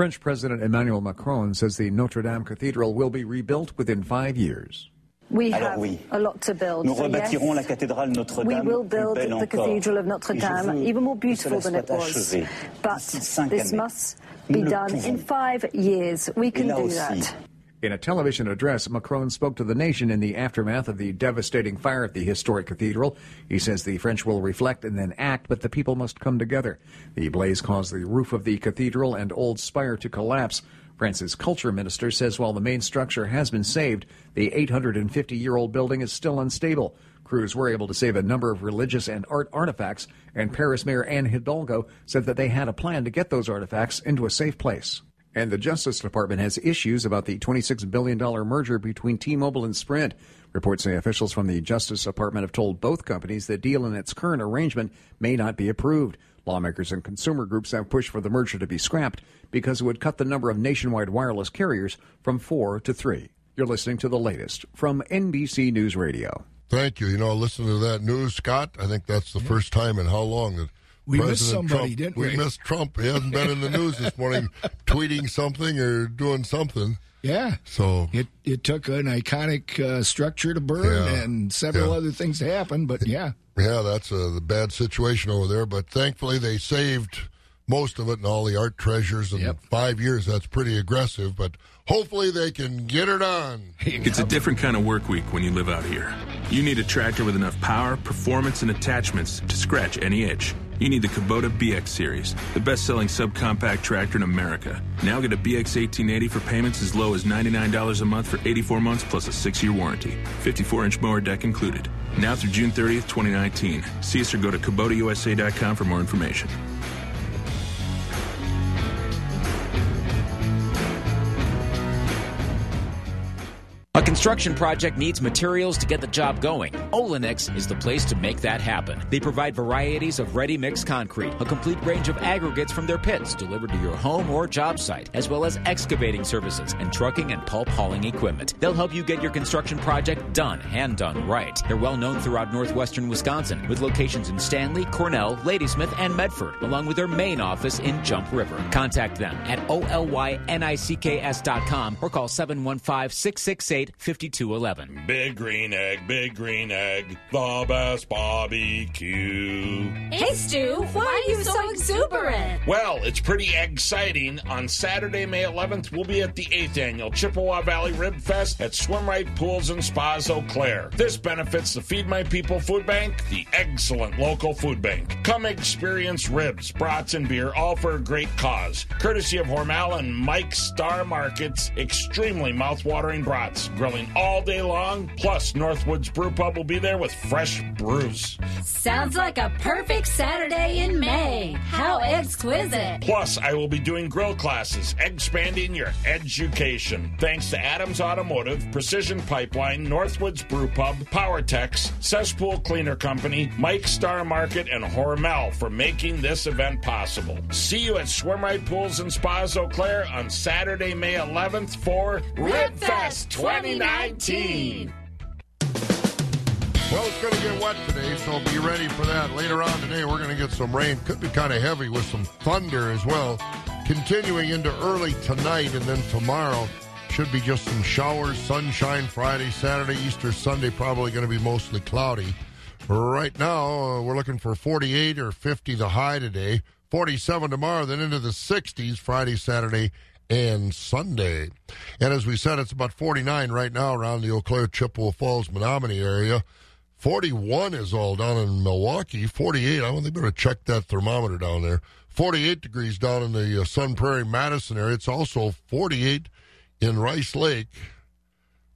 French President Emmanuel Macron says the Notre Dame Cathedral will be rebuilt within five years. We have oui. a lot to build. Nous so rebâtirons yes, la cathédrale Notre-Dame. We will build the Cathedral of Notre Dame even more beautiful than it was. But this années. must be done in five years. We can do aussi, that. In a television address, Macron spoke to the nation in the aftermath of the devastating fire at the historic cathedral. He says the French will reflect and then act, but the people must come together. The blaze caused the roof of the cathedral and old spire to collapse. France's culture minister says while the main structure has been saved, the 850 year old building is still unstable. Crews were able to save a number of religious and art artifacts, and Paris Mayor Anne Hidalgo said that they had a plan to get those artifacts into a safe place. And the Justice Department has issues about the $26 billion merger between T Mobile and Sprint. Reports say officials from the Justice Department have told both companies the deal in its current arrangement may not be approved. Lawmakers and consumer groups have pushed for the merger to be scrapped because it would cut the number of nationwide wireless carriers from four to three. You're listening to the latest from NBC News Radio. Thank you. You know, listen to that news, Scott. I think that's the first time in how long that we President missed somebody, Trump, didn't we? We missed Trump. He hasn't been in the news this morning, tweeting something or doing something. Yeah. So it it took an iconic uh, structure to burn Yeah. and several Yeah. other things to happen, but yeah. Yeah, that's a the bad situation over there. But thankfully, they saved most of it and all the art treasures in Yep. five years. That's pretty aggressive, but hopefully they can get it on. It's a different kind of work week when you live out here. You need a tractor with enough power, performance, and attachments to scratch any itch. You need the Kubota BX Series, the best selling subcompact tractor in America. Now get a BX 1880 for payments as low as $99 a month for 84 months plus a 6 year warranty. 54 inch mower deck included. Now through June 30th, 2019. See us or go to KubotaUSA.com for more information. Construction project needs materials to get the job going. Olenex is the place to make that happen. They provide varieties of ready mix concrete, a complete range of aggregates from their pits delivered to your home or job site, as well as excavating services and trucking and pulp hauling equipment. They'll help you get your construction project done and done right. They're well known throughout northwestern Wisconsin with locations in Stanley, Cornell, Ladysmith, and Medford, along with their main office in Jump River. Contact them at olynicks.com or call 715 668 5211. Big green egg, big green egg, the best barbecue. Hey, Stu, why are you so exuberant? Well, it's pretty exciting. On Saturday, May 11th, we'll be at the 8th annual Chippewa Valley Rib Fest at Swim Right Pools and Spas Eau Claire. This benefits the Feed My People Food Bank, the excellent local food bank. Come experience ribs, brats, and beer, all for a great cause. Courtesy of Hormel and Mike's Star Markets, extremely mouth-watering brats, grilling grilling all day long. Plus, Northwoods Brew Pub will be there with fresh brews. Sounds like a perfect Saturday in May. How exquisite. Plus, I will be doing grill classes, expanding your education. Thanks to Adams Automotive, Precision Pipeline, Northwoods Brew Pub, PowerTex, Cesspool Cleaner Company, Mike Star Market, and Hormel for making this event possible. See you at Swim Right Pools and Spas Eau Claire on Saturday, May 11th for Ribfest 29. 19. Well, it's going to get wet today, so be ready for that. Later on today, we're going to get some rain. Could be kind of heavy with some thunder as well. Continuing into early tonight and then tomorrow, should be just some showers, sunshine Friday, Saturday, Easter, Sunday, probably going to be mostly cloudy. Right now, uh, we're looking for 48 or 50 the high today, 47 tomorrow, then into the 60s Friday, Saturday, and Sunday. And as we said, it's about 49 right now around the Eau Claire, Chippewa Falls, Menomonie area. 41 is all down in Milwaukee. 48, I don't think better check that thermometer down there. 48 degrees down in the uh, Sun Prairie, Madison area. It's also 48 in Rice Lake.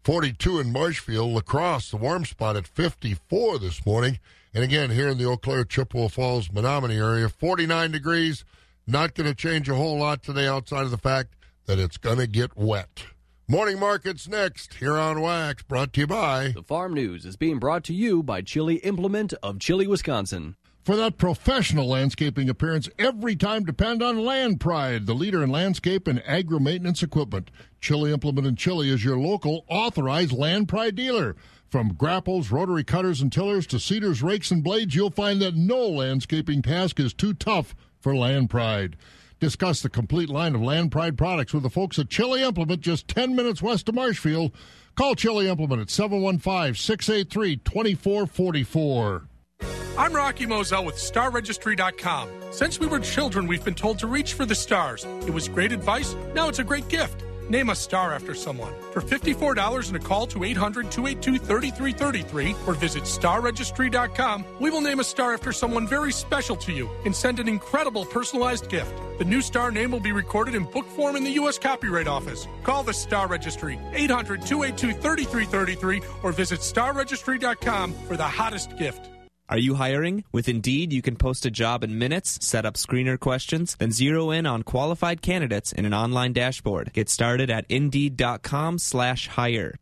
42 in Marshfield. La Crosse, the warm spot at 54 this morning. And again, here in the Eau Claire, Chippewa Falls, Menomonie area, 49 degrees. Not going to change a whole lot today outside of the fact that it's going to get wet. Morning markets next here on Wax, brought to you by. The Farm News is being brought to you by Chili Implement of Chili, Wisconsin. For that professional landscaping appearance, every time depend on Land Pride, the leader in landscape and agro maintenance equipment. Chili Implement in Chili is your local authorized Land Pride dealer. From grapples, rotary cutters, and tillers to seeders, rakes, and blades, you'll find that no landscaping task is too tough for Land Pride. Discuss the complete line of Land Pride products with the folks at Chili Implement just 10 minutes west of Marshfield. Call Chili Implement at 715 683 2444. I'm Rocky Moselle with StarRegistry.com. Since we were children, we've been told to reach for the stars. It was great advice. Now it's a great gift. Name a star after someone. For $54 and a call to 800 282 3333 or visit starregistry.com, we will name a star after someone very special to you and send an incredible personalized gift. The new star name will be recorded in book form in the U.S. Copyright Office. Call the Star Registry, 800 282 3333 or visit starregistry.com for the hottest gift. Are you hiring? With Indeed, you can post a job in minutes, set up screener questions, then zero in on qualified candidates in an online dashboard. Get started at Indeed.com slash hire.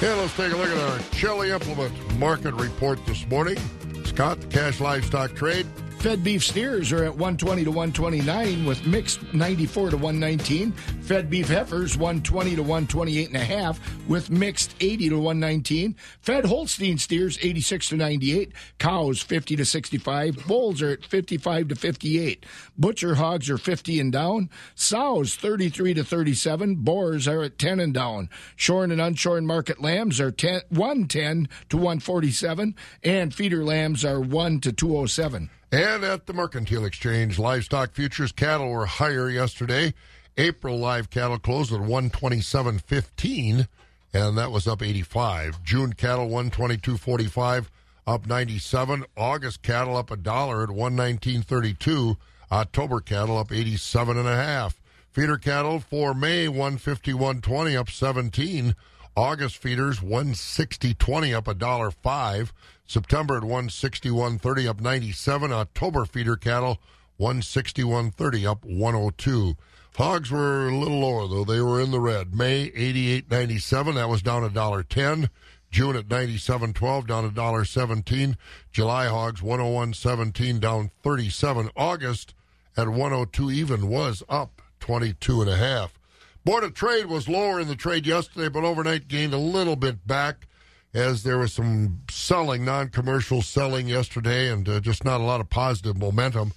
Yeah, let's take a look at our Chili Implement market report this morning. Scott, the cash livestock trade. Fed beef steers are at 120 to 129 with mixed 94 to 119. Fed beef heifers 120 to 128 and a half with mixed 80 to 119. Fed Holstein steers 86 to 98. Cows 50 to 65. Bulls are at 55 to 58. Butcher hogs are 50 and down. Sows 33 to 37. Boars are at 10 and down. Shorn and unshorn market lambs are 10, 110 to 147 and feeder lambs are 1 to 207. And at the Mercantile Exchange, livestock futures cattle were higher yesterday. April live cattle closed at 127.15, and that was up 85. June cattle 122.45, up 97. August cattle up a dollar at 119.32. October cattle up 87 and a half. Feeder cattle for May 151.20, up 17. August feeders 160.20, up a dollar five. September at 161.30, up 97. October feeder cattle 161.30, up 102. Hogs were a little lower though; they were in the red. May 88.97, that was down a dollar ten. June at 97.12, down a dollar seventeen. July hogs 101.17, down 37. August at 102 even was up 22 and a half. Board of Trade was lower in the trade yesterday, but overnight gained a little bit back as there was some selling, non commercial selling yesterday, and uh, just not a lot of positive momentum.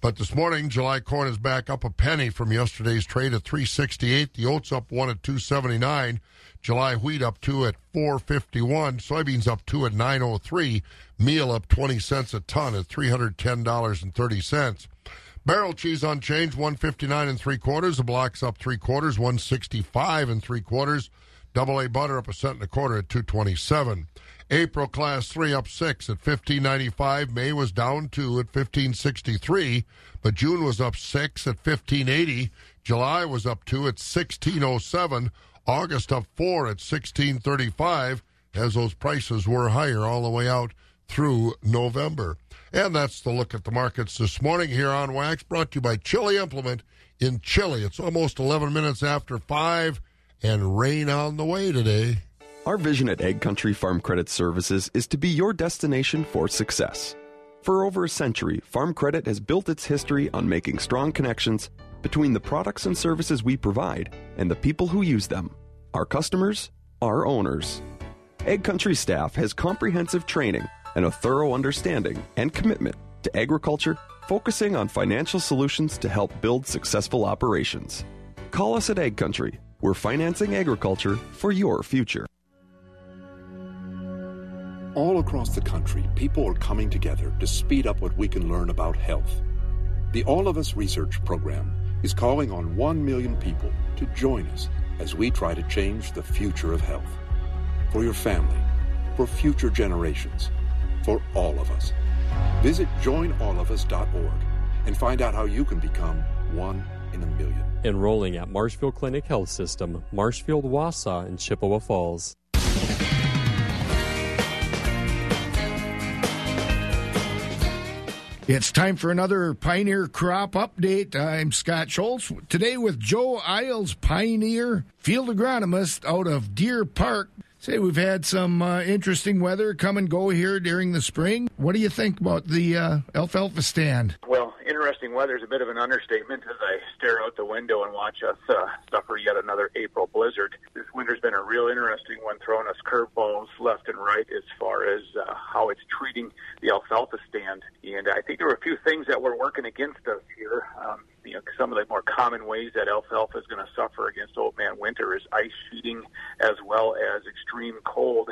But this morning, July corn is back up a penny from yesterday's trade at 368. The oats up one at 279. July wheat up two at 451. Soybeans up two at 903. Meal up 20 cents a ton at $310.30. Barrel cheese unchanged, 159 and three quarters. The block's up three quarters, 165 and three quarters. Double A butter up a cent and a quarter at 227. April class three up six at 1595. May was down two at 1563, but June was up six at 1580. July was up two at 1607. August up four at 1635 as those prices were higher all the way out through November. And that's the look at the markets this morning here on Wax, brought to you by Chili Implement in Chili. It's almost 11 minutes after 5 and rain on the way today. Our vision at Ag Country Farm Credit Services is to be your destination for success. For over a century, Farm Credit has built its history on making strong connections between the products and services we provide and the people who use them our customers, our owners. Ag Country staff has comprehensive training and a thorough understanding and commitment to agriculture, focusing on financial solutions to help build successful operations. Call us at Ag Country we're financing agriculture for your future. All across the country, people are coming together to speed up what we can learn about health. The All of Us Research Program is calling on 1 million people to join us as we try to change the future of health. For your family, for future generations, for all of us. Visit joinallofus.org and find out how you can become one in a million. Enrolling at Marshfield Clinic Health System, Marshfield, Wausau, and Chippewa Falls. It's time for another Pioneer Crop Update. I'm Scott Schultz. Today with Joe Isles, Pioneer Field Agronomist out of Deer Park. Say we've had some uh, interesting weather come and go here during the spring. What do you think about the uh, alfalfa stand? Well, interesting weather is a bit of an understatement as I stare out the window and watch us uh, suffer yet another April blizzard. This winter's been a real interesting one, throwing us curveballs left and right as far as uh, how it's treating the alfalfa stand. And I think there were a few things that were working against us here. Um, you know, some of the more common ways that alfalfa is going to suffer against old man winter is ice sheeting as well as extreme cold,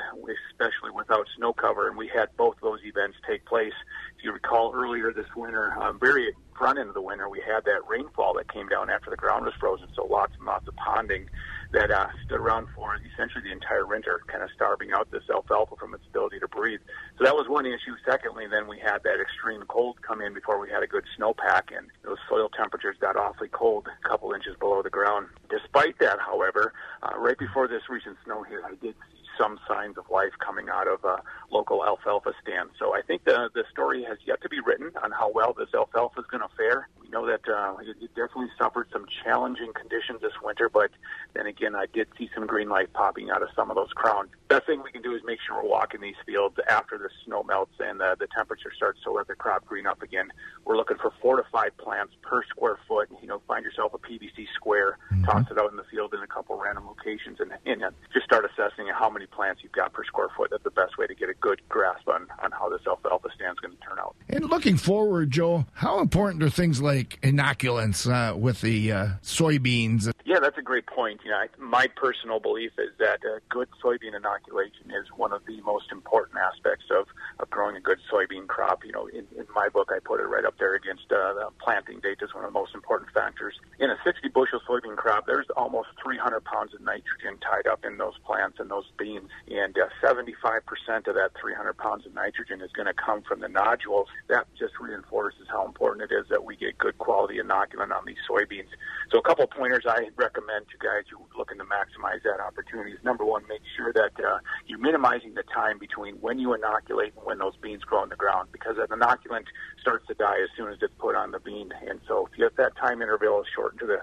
especially without snow cover. And we had both those events take place. If you recall earlier this winter, um, very front end of the winter, we had that rainfall that came down after the ground was frozen, so lots and lots of ponding that uh, stood around for essentially the entire winter, kind of starving out this alfalfa from its ability to breathe. So that was one issue. Secondly, then we had that extreme cold come in before we had a good snowpack, and those soil temperatures got awfully cold, a couple inches below the ground. Despite that, however, uh, right before this recent snow hit, I did see some signs of life coming out of uh, local alfalfa stands. So I think the the story has yet to be written on how well this alfalfa is going to fare. We know that uh, it, it definitely suffered some challenging conditions this winter, but then again, I did see some green light popping out of some of those crowns. Best thing we can do is make sure we're walking these fields after the snow melts and uh, the temperature starts to let the crop green up again. We're looking for four to five plants per square foot. You know, find yourself a PVC square, mm-hmm. toss it out in the field in a couple random locations, and, and uh, just start assessing how many plants you've got per square foot. That's the best way to get a good grasp on, on how this alfalfa stand is going to turn out. And looking forward, Joe, how important are things like inoculants uh, with the uh, soybeans? Yeah, that's a great point. You know, I, my personal belief is that a good soybean inoculation is one of the most important aspects of, of growing a good soybean crop. You know, in, in my book, I put it right up there against uh, the planting date as one of the most important factors. In a 60 bushel soybean crop, there's almost 300 pounds of nitrogen tied up in those plants and those beans, and uh, 75% of that 300 pounds of nitrogen is going to come from the nodules. That just reinforces how important it is that we get good quality inoculant on these soybeans. So, a couple of pointers I recommend to guys who are looking to maximize that opportunity is number one, make sure that uh, you're minimizing the time between when you inoculate and when those beans grow in the ground because an inoculant starts to die as soon as it's put on the bean. And so, if you get that time interval shortened to the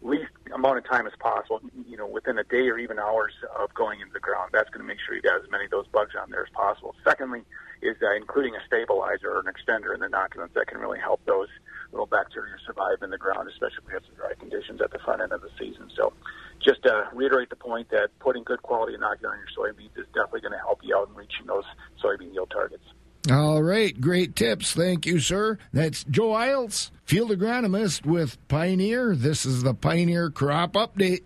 least amount of time as possible, you know, within a day or even hours of going into the ground. That's going to make sure you got as many of those bugs on there as possible. Secondly, is uh, including a stabilizer or an extender in the inoculants that can really help those little bacteria survive in the ground, especially if we have some dry conditions at the front end of the season. So just to reiterate the point that putting good quality inoculant on your soybeans is definitely going to help you out in reaching those soybean yield targets. All right, great tips. Thank you, sir. That's Joe Isles, field agronomist with Pioneer. This is the Pioneer Crop Update.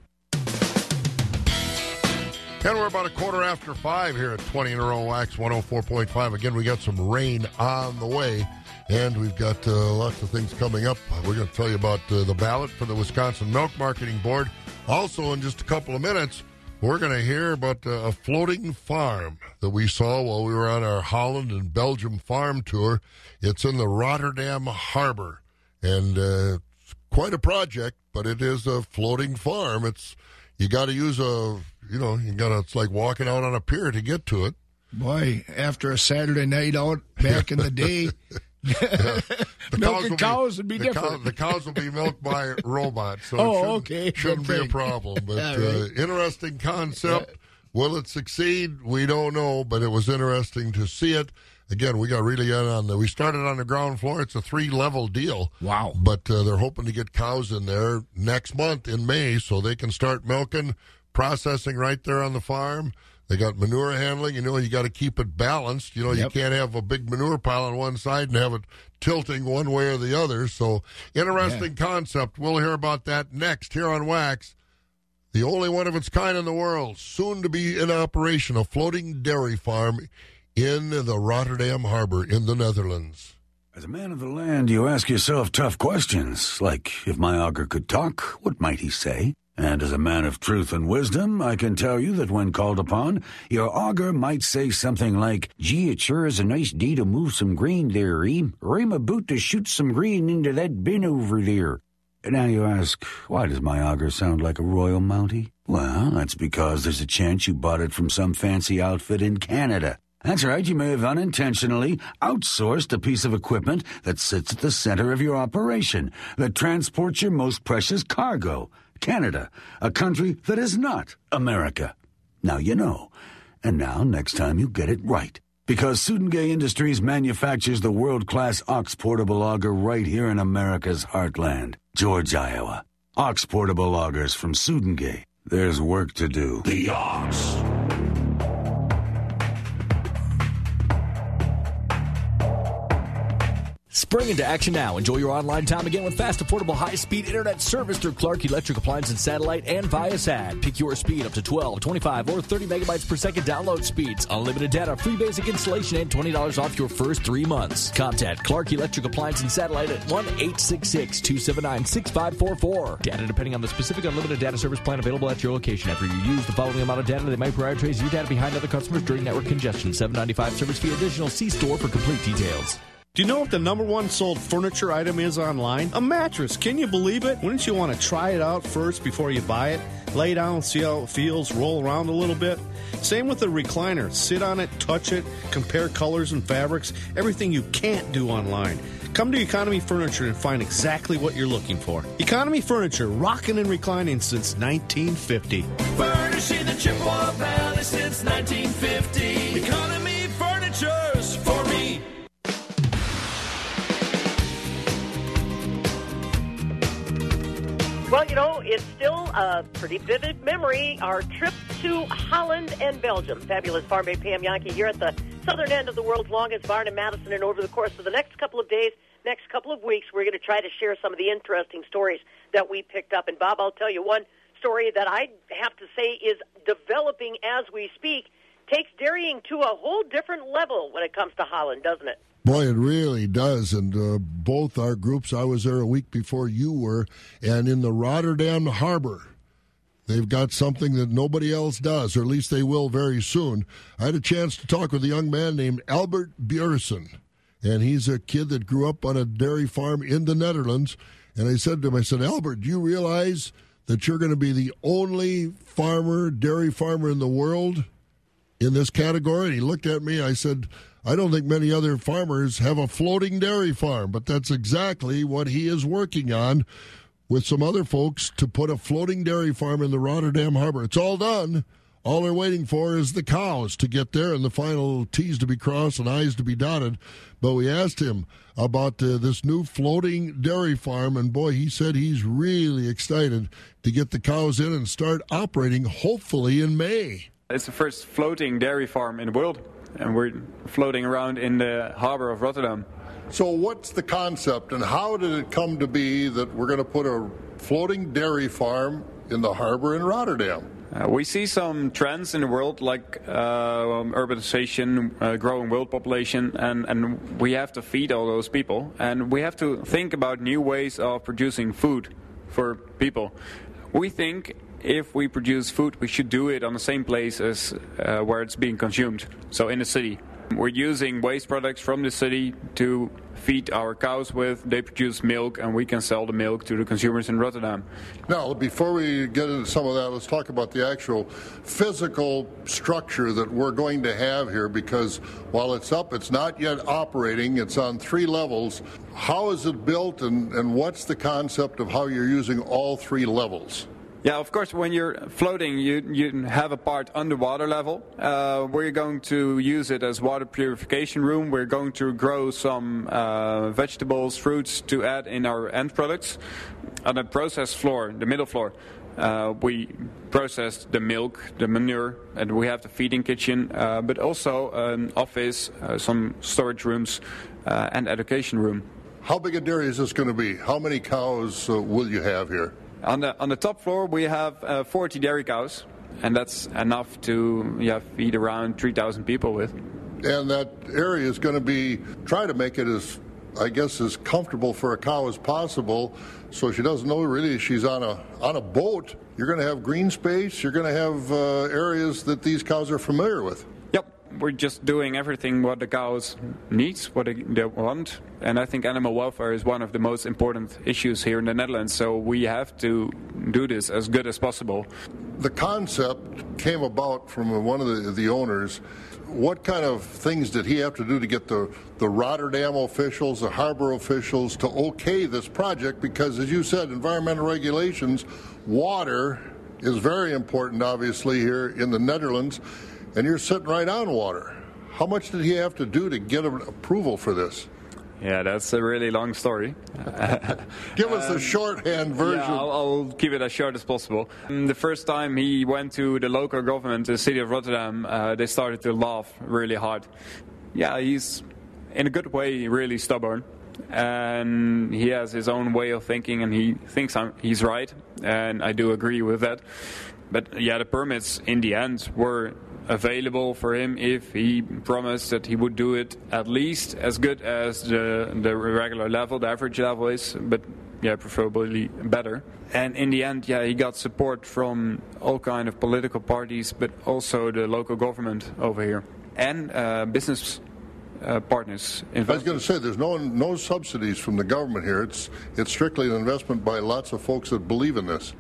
And we're about a quarter after five here at 20 in a row, Wax 104.5. Again, we got some rain on the way, and we've got uh, lots of things coming up. We're going to tell you about uh, the ballot for the Wisconsin Milk Marketing Board. Also, in just a couple of minutes, we're going to hear about uh, a floating farm that we saw while we were on our Holland and Belgium farm tour. It's in the Rotterdam Harbor, and uh, it's quite a project, but it is a floating farm. It's you got to use a you know, you got to, it's like walking out on a pier to get to it. Boy, after a Saturday night out back in the day, yeah. cows, would be the different. Cow, the cows will be milked by robots, so oh, it shouldn't, okay. shouldn't be a problem. But right. uh, interesting concept. Will it succeed? We don't know, but it was interesting to see it. Again, we got really on the. We started on the ground floor. It's a three level deal. Wow! But uh, they're hoping to get cows in there next month in May, so they can start milking processing right there on the farm. They got manure handling. You know, you got to keep it balanced. You know, yep. you can't have a big manure pile on one side and have it tilting one way or the other. So, interesting yeah. concept. We'll hear about that next here on Wax. The only one of its kind in the world, soon to be in operation, a floating dairy farm in the Rotterdam Harbor in the Netherlands. As a man of the land, you ask yourself tough questions, like if my auger could talk, what might he say? And as a man of truth and wisdom, I can tell you that when called upon, your auger might say something like, Gee, it sure is a nice day to move some grain there, Reem. Or I'm about to shoot some grain into that bin over there. Now you ask, why does my auger sound like a Royal Mountie? Well, that's because there's a chance you bought it from some fancy outfit in Canada. That's right, you may have unintentionally outsourced a piece of equipment that sits at the center of your operation, that transports your most precious cargo. Canada, a country that is not America. Now you know. And now, next time, you get it right. Because Sudenga Industries manufactures the world class Ox Portable Auger right here in America's heartland, George, Iowa. Ox Portable Augers from Sudenga. There's work to do. The Ox. Spring into action now. Enjoy your online time again with fast, affordable, high-speed internet service through Clark Electric Appliance and Satellite and via Viasat. Pick your speed up to 12, 25, or 30 megabytes per second download speeds. Unlimited data, free basic installation, and $20 off your first three months. Contact Clark Electric Appliance and Satellite at 1-866-279-6544. Data depending on the specific unlimited data service plan available at your location. After you use the following amount of data, they might prioritize your data behind other customers during network congestion. 795 service fee additional. See store for complete details. Do you know what the number one sold furniture item is online? A mattress. Can you believe it? Wouldn't you want to try it out first before you buy it? Lay down, see how it feels, roll around a little bit? Same with the recliner. Sit on it, touch it, compare colors and fabrics, everything you can't do online. Come to Economy Furniture and find exactly what you're looking for. Economy Furniture, rocking and reclining since 1950. Furnishing the Chippewa Valley since 1950. Well, you know, it's still a pretty vivid memory. Our trip to Holland and Belgium. Fabulous Farm Babe Pam Jahnke here at the southern end of the world's longest barn in Madison. And over the course of the next couple of days, next couple of weeks, we're going to try to share some of the interesting stories that we picked up. And Bob, I'll tell you one story that I have to say is developing as we speak. Takes dairying to a whole different level when it comes to Holland, doesn't it? Boy, it really does. And uh, both our groups, I was there a week before you were, and in the Rotterdam harbor, they've got something that nobody else does, or at least they will very soon. I had a chance to talk with a young man named Albert Boersen, and he's a kid that grew up on a dairy farm in the Netherlands. And I said to him, I said, Albert, do you realize that you're going to be the only farmer, dairy farmer in the world in this category? And he looked at me. I said, I don't think many other farmers have a floating dairy farm, but that's exactly what he is working on with some other folks to put a floating dairy farm in the Rotterdam harbor. It's all done. All they're waiting for is the cows to get there and the final T's to be crossed and I's to be dotted. But we asked him about uh, this new floating dairy farm, and boy, he said he's really excited to get the cows in and start operating hopefully in May. It's the first floating dairy farm in the world and we're floating around in the harbor of Rotterdam. So, what's the concept, and how did it come to be that we're going to put a floating dairy farm in the harbor in Rotterdam? Uh, we see some trends in the world like uh, urbanization, uh, growing world population, and, and we have to feed all those people. And we have to think about new ways of producing food for people. We think if we produce food, we should do it on the same place as uh, where it's being consumed, so in the city. We're using waste products from the city to feed our cows with. They produce milk, and we can sell the milk to the consumers in Rotterdam. Now, before we get into some of that, let's talk about the actual physical structure that we're going to have here because while it's up, it's not yet operating. It's on three levels. How is it built, and, and what's the concept of how you're using all three levels? Yeah, of course, when you're floating, you, you have a part underwater level. Uh, we're going to use it as water purification room. We're going to grow some uh, vegetables, fruits to add in our end products. On the process floor, the middle floor, uh, we process the milk, the manure, and we have the feeding kitchen, uh, but also an office, uh, some storage rooms, uh, and education room. How big a dairy is this going to be? How many cows will you have here? On the on the top floor, we have uh, 40 dairy cows, and that's enough to yeah, feed around 3,000 people with. And that area is going to be try to make it as I guess as comfortable for a cow as possible, so she doesn't know really she's on a on a boat. You're going to have green space. You're going to have uh, areas that these cows are familiar with we're just doing everything what the cows needs, what they, want, and I think animal welfare is one of the most important issues here in the Netherlands. So we have to do this as good as possible. The concept came about from one of the, the owners. What kind of things did he have to do to get the, the Rotterdam officials, the harbor officials to okay this project? Because, as you said, environmental regulations, water is very important, obviously, here in the Netherlands and you're sitting right on water. How much did he have to do to get an approval for this? Yeah, that's a really long story. Give us um, a shorthand version. Yeah, I'll, I'll, keep it as short as possible. Um, the first time he went to the local government, the city of Rotterdam, uh, they started to laugh really hard. Yeah, he's in a good way really stubborn. and he has his own way of thinking, and he thinks I'm, he's right, and I do agree with that. But yeah, the permits in the end were available for him if he promised that he would do it at least as good as the the regular level, the average level is, but yeah, preferably better. And in the end, yeah, he got support from all kind of political parties, but also the local government over here and uh, business uh, partners. I was going to say, there's no no subsidies from the government here. It's it's strictly an investment by lots of folks that believe in this.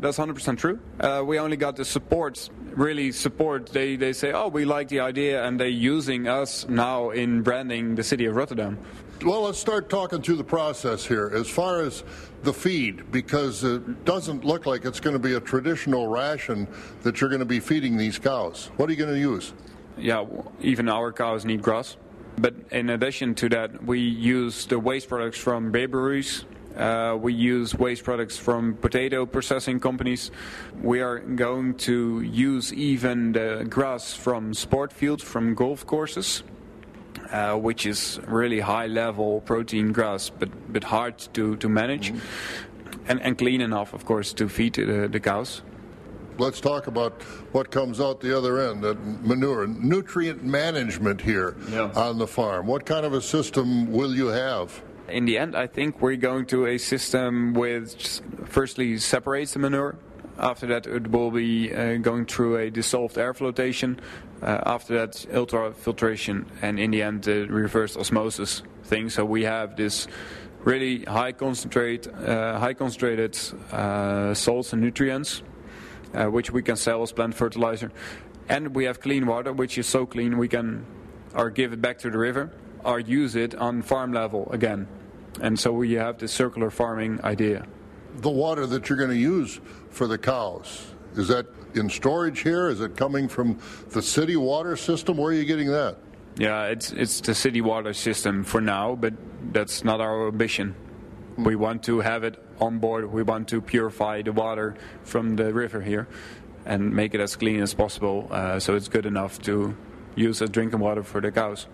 That's 100% true. Uh, we only got the support, really support. They they say, oh, we like the idea, and they're using us now in branding the city of Rotterdam. Well, let's start talking through the process here. As far as the feed, because it doesn't look like it's going to be a traditional ration that you're going to be feeding these cows. What are you going to use? Yeah, even our cows need grass. But in addition to that, we use the waste products from bakeries. Uh, we use waste products from potato processing companies. We are going to use even the grass from sport fields, from golf courses, uh, which is really high level protein grass, but, but hard to, to manage. Mm-hmm. And, and clean enough, of course, to feed the, the cows let's talk about what comes out the other end, that manure, nutrient management here yeah. on the farm. What kind of a system will you have? In the end, I think we're going to a system with firstly separates the manure. After that, it will be uh, going through a dissolved air flotation. Uh, after that, ultrafiltration, and in the end, the reverse osmosis thing. So we have this really high concentrate, uh, high concentrated uh, salts and nutrients uh, which we can sell as plant fertilizer. And we have clean water, which is so clean we can or give it back to the river or use it on farm level again. And so we have this circular farming idea. The water that you're going to use for the cows, is that in storage here? Is it coming from the city water system? Where are you getting that? Yeah, it's it's the city water system for now, but that's not our ambition. We want to have it on board. We want to purify the water from the river here and make it as clean as possible uh, so it's good enough to use as drinking water for the cows.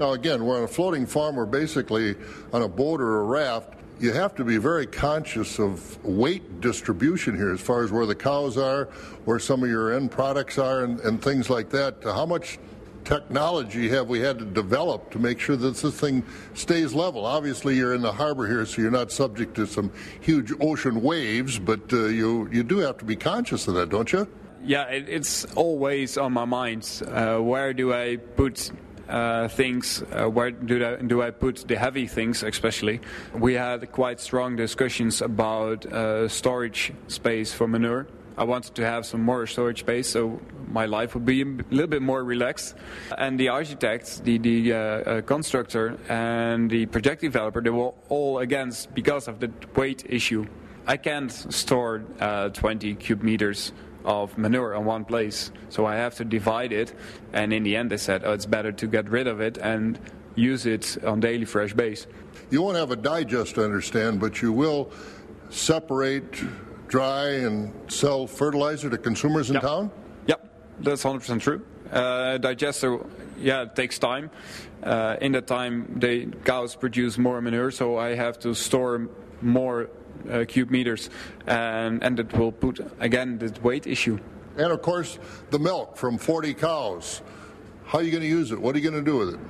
Now, again, we're on a floating farm. We're basically on a boat or a raft. You have to be very conscious of weight distribution here as far as where the cows are, where some of your end products are, and, and things like that. How much technology have we had to develop to make sure that this thing stays level? Obviously, you're in the harbor here, so you're not subject to some huge ocean waves, but uh, you you do have to be conscious of that, don't you? Yeah, it, it's always on my mind. Uh, where do I put uh, things, uh, where do I, do I put the heavy things, especially. We had quite strong discussions about uh, storage space for manure. I wanted to have some more storage space so my life would be a little bit more relaxed. And the architects, the, the uh, uh, constructor, and the project developer, they were all against because of the weight issue. I can't store uh, 20 cube meters of manure in one place, so I have to divide it. And in the end, they said, oh, it's better to get rid of it and use it on daily fresh base. You won't have a digest, I understand, but you will separate dry and sell fertilizer to consumers in yep. town? Yep, that's 100% true. Uh, digester, yeah, it takes time. Uh, in that time, the cows produce more manure, so I have to store more uh, cube meters, and and it will put again the weight issue. And of course, the milk from 40 cows. How are you going to use it? What are you going to do with it?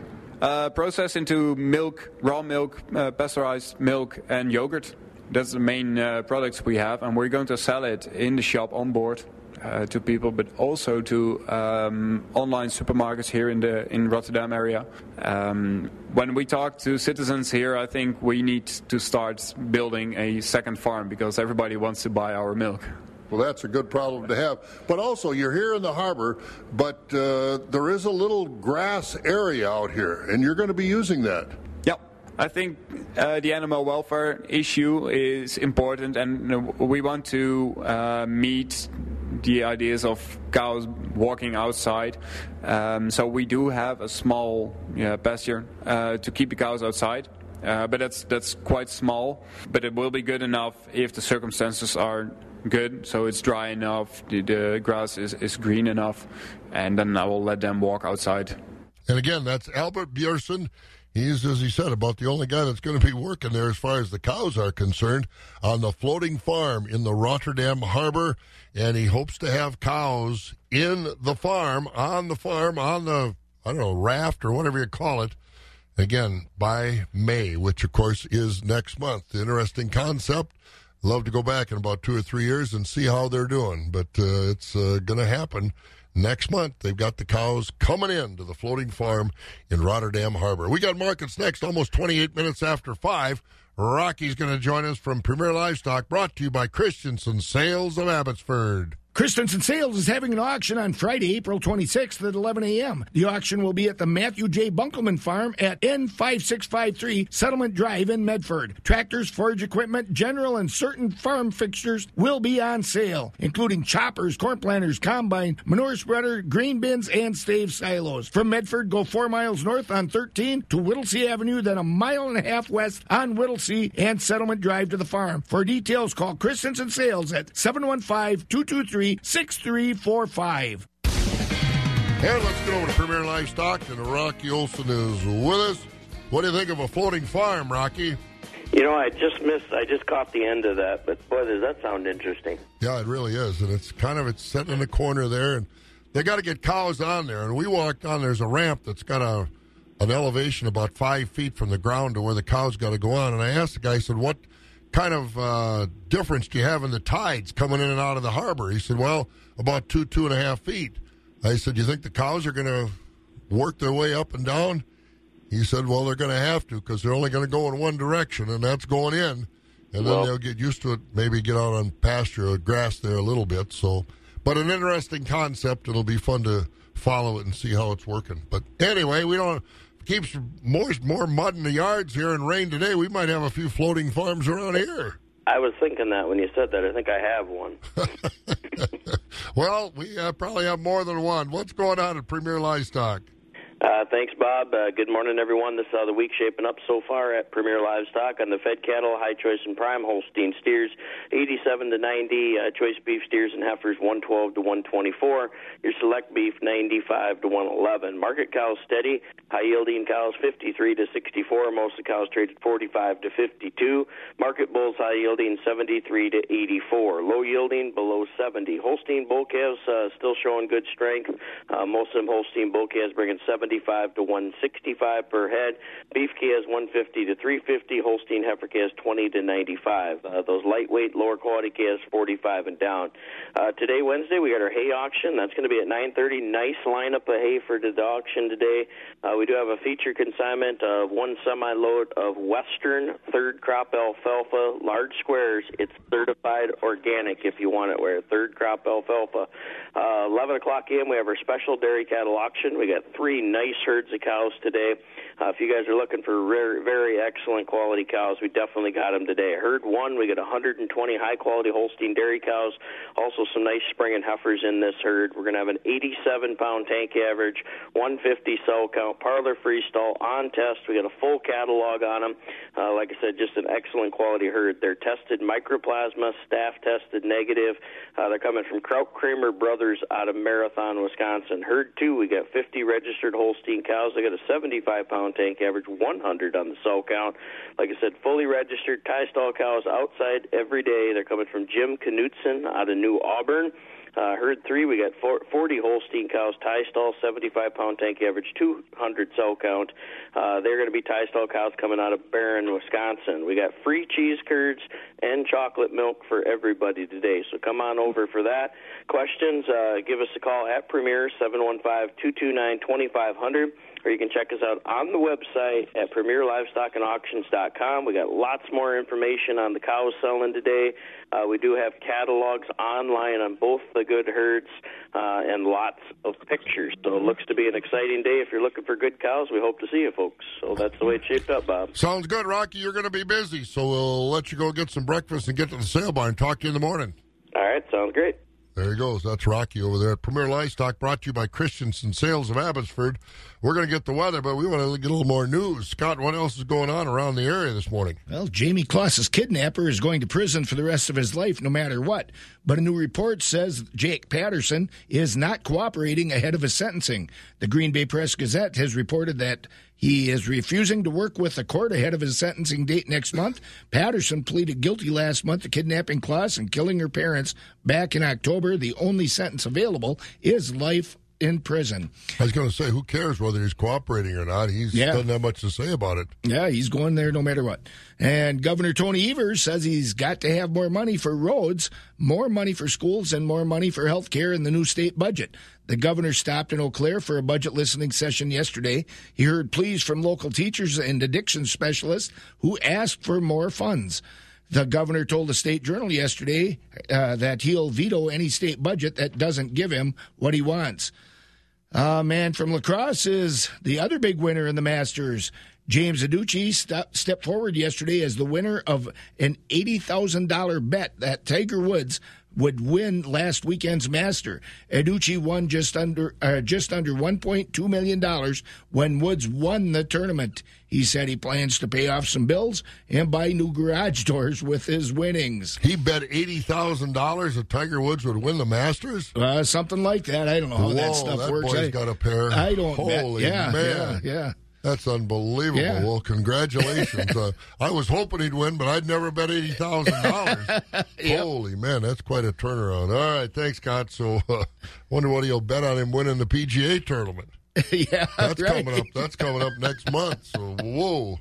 Uh, process into milk, raw milk, uh, pasteurized milk, and yogurt. That's the main uh, products we have, and we're going to sell it in the shop on board uh, to people, but also to um, online supermarkets here in the in Rotterdam area. Um, when we talk to citizens here, I think we need to start building a second farm because everybody wants to buy our milk. Well, that's a good problem to have. But also, you're here in the harbor, but uh, there is a little grass area out here, and you're going to be using that. Yep. I think uh, the animal welfare issue is important, and we want to uh, meet the ideas of cows walking outside. Um, so we do have a small yeah, pasture uh, to keep the cows outside. Uh, but that's that's quite small. But it will be good enough if the circumstances are good, so it's dry enough, the, the grass is, is green enough, and then I will let them walk outside. And again, that's Albert He's, as he said, about the only guy that's going to be working there as far as the cows are concerned on the floating farm in the Rotterdam harbor. And he hopes to have cows in the farm, on the farm, on the, I don't know, raft or whatever you call it, again, by May, which of course is next month. Interesting concept. Love to go back in about two or three years and see how they're doing, but uh, it's uh, going to happen next month. They've got the cows coming in to the floating farm in Rotterdam Harbor. We got markets next, almost 28 minutes after 5. Rocky's going to join us from Premier Livestock, brought to you by Christensen Sales of Abbotsford. Christensen Sales is having an auction on Friday, April 26th at 11 a.m. The auction will be at the Matthew J. Bunkelman Farm at N5653 Settlement Drive in Medford. Tractors, forage equipment, general, and certain farm fixtures will be on sale, including choppers, corn planters, combine, manure spreader, grain bins, and stave silos. From Medford, go four miles north on 13 to Whittlesey Avenue, then a mile and a half west on Whittlesey and Settlement Drive to the farm. For details, call Christensen Sales at 715 223 6345. And let's get over to Premier Livestock, and Rocky Olson is with us. What do you think of a floating farm, Rocky? You know, I just missed. I just caught the end of that, but boy, does that sound interesting. Yeah, it really is, and it's kind of it's sitting in the corner there, and they got to get cows on there. And we walked on. There's a ramp that's got a an elevation about five feet from the ground to where the cows got to go on. And I asked the guy, I said, "What kind of uh, difference do you have in the tides coming in and out of the harbor?" He said, "Well, about two two and a half feet." I said, do "You think the cows are going to work their way up and down?" He said, "Well, they're going to have to because they're only going to go in one direction, and that's going in, and then Well- they'll get used to it. Maybe get out on pasture or grass there a little bit." So, but an interesting concept. It'll be fun to follow it and see how it's working. But anyway, we don't keeps more more mud in the yards here and rain today. We might have a few floating farms around here. I was thinking that when you said that. I think I have one. Well, we uh, probably have more than one. What's going on at Premier Livestock? Uh, thanks, Bob. Uh, good morning, everyone. This is how the week shaping up so far at Premier Livestock on the fed cattle, high choice and prime Holstein steers, 87 to 90. Uh, choice beef steers and heifers, 112 to 124. Your select beef, 95 to 111. Market cows steady. High yielding cows, 53 to 64. Most of the cows traded 45 to 52. Market bulls, high yielding, 73 to 84. Low yielding, below 70. Holstein bull calves uh, still showing good strength. Uh, most of them Holstein bull calves bringing 75 to 165 per head. Beef calves 150 to 350. Holstein heifer calves 20 to 95. Uh, those lightweight, lower quality calves 45 and down. Uh, today, Wednesday, we got our hay auction. That's going to be at 9:30. Nice lineup of hay for the auction today. Uh, we do have a feature consignment of one semi load of Western third crop alfalfa, large squares. It's certified organic if you want it. We're third crop alfalfa. Uh, 11 o'clock a.m. We have our special dairy cattle auction. We got three nice herds of cows today. Uh, if you guys are looking for very, very excellent quality cows, we definitely got them today. Herd one, we got 120 high quality Holstein dairy cows. Also, some nice spring and heifers in this herd. We're going to have an 87 pound tank average, 150 cell count, parlor freestall on test. We got a full catalog on them. Uh, like I said, just an excellent quality herd. They're tested mycoplasma, staph tested negative. Uh, they're coming from Krautkramer Brothers out of Marathon, Wisconsin. Herd two, we got 50 registered Holstein cows. They got a 75 pound tank average, 100 on the cell count. Like I said, fully registered tie stall cows outside every day. They're coming from Jim Knutson out of New Auburn. Uh, herd three, we got four, 40 Holstein cows, tie stall, 75 pound tank average, 200 cell count. Uh, they're going to be tie stall cows coming out of Barron, Wisconsin. We got free cheese curds and chocolate milk for everybody today. So come on over for that. Questions, uh, give us a call at Premier 715 229 2500 or you can check us out on the website at premierlivestockandauctions.com. We got lots more information on the cows selling today. Uh, we do have catalogs online on both the good herds uh, and lots of pictures. So it looks to be an exciting day. If you're looking for good cows, we hope to see you folks. So that's the way it's shaped up, Bob. Sounds good, Rocky. You're going to be busy, so we'll let you go get some breakfast and get to the sale barn. Talk to you in the morning. All right, sounds great. There he goes. That's Rocky over there at Premier Livestock, brought to you by Christensen Sales of Abbotsford. We're going to get the weather, but we want to get a little more news. Scott, what else is going on around the area this morning? Well, Jayme Closs's kidnapper is going to prison for the rest of his life, no matter what. But a new report says Jake Patterson is not cooperating ahead of his sentencing. The Green Bay Press Gazette has reported that He is refusing to work with the court ahead of his sentencing date next month. Patterson pleaded guilty last month to kidnapping Closs and killing her parents back in October. The only sentence available is life in prison. I was going to say, who cares whether he's cooperating or not? He Yeah. doesn't have much to say about it. Yeah, he's going there no matter what. And Governor Tony Evers says he's got to have more money for roads, more money for schools, and more money for health care in the new state budget. The governor stopped in Eau Claire for a budget listening session yesterday. He heard pleas from local teachers and addiction specialists who asked for more funds. The governor told the state journal yesterday uh, that he'll veto any state budget that doesn't give him what he wants. Uh, man from La Crosse is the other big winner in the Masters. James Adducci st- stepped forward yesterday as the winner of an $80,000 bet that Tiger Woods would win last weekend's Master. Adducci won just under uh, just under 1.2 million dollars when Woods won the tournament. He said he plans to pay off some bills and buy new garage doors with his winnings. He bet eighty thousand dollars that Tiger Woods would win the Masters. Uh, something like that. I don't know how Whoa, that stuff that works. boy's I, got a pair. I don't bet. Holy Yeah, man. yeah, yeah. That's unbelievable. Yeah. Well, congratulations. uh, I was hoping he'd win, but I'd never bet eighty thousand dollars. Holy man, that's quite a turnaround. All right, thanks, Scott. So, uh, wonder what he'll bet on him winning the PGA tournament. yeah, That's right. coming up. That's coming up next month. So, whoa,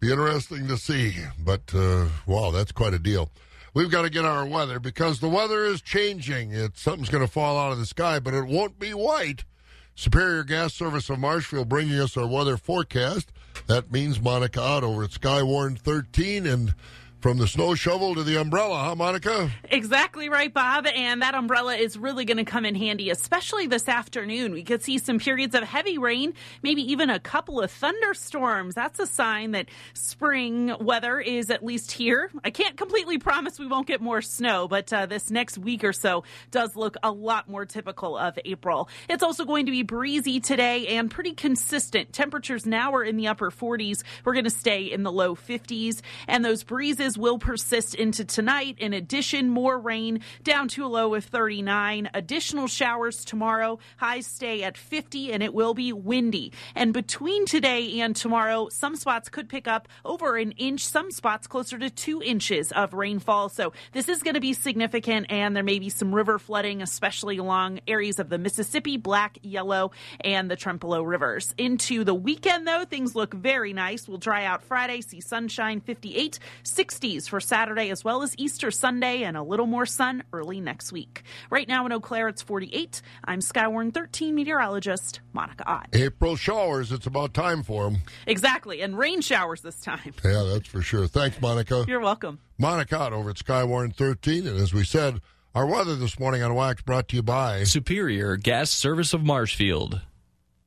be interesting to see. But uh, wow, that's quite a deal. We've got to get our weather because the weather is changing. It's something's going to fall out of the sky, but it won't be white. Superior Gas Service of Marshfield bringing us our weather forecast. That means Monica Ott over at Skywarn 13 and from the snow shovel to the umbrella, huh, Monica? Exactly right, Bob. And that umbrella is really going to come in handy, especially this afternoon. We could see some periods of heavy rain, maybe even a couple of thunderstorms. That's a sign that spring weather is at least here. I can't completely promise we won't get more snow, but uh, this next week or so does look a lot more typical of April. It's also going to be breezy today and pretty consistent. Temperatures now are in the upper 40s. We're going to stay in the low 50s, and those breezes will persist into tonight. In addition, more rain down to a low of 39. Additional showers tomorrow. Highs stay at 50, and it will be windy. And between today and tomorrow, some spots could pick up over an inch, some spots closer to two inches of rainfall. So this is going to be significant, and there may be some river flooding, especially along areas of the Mississippi, Black, Yellow, and the Trempealeau rivers. Into the weekend, though, things look very nice. We'll dry out Friday, see sunshine 58, 60s for Saturday, as well as Easter Sunday, and a little more sun early next week. Right now in Eau Claire, it's 48. I'm Skywarn 13 meteorologist Monica Ott. April showers. It's about time for them. Exactly, and rain showers this time. Yeah, that's for sure. Thanks, Monica. You're welcome. Monica Ott over at Skywarn 13. And as we said, our weather this morning on Wax brought to you by Superior Gas Service of Marshfield.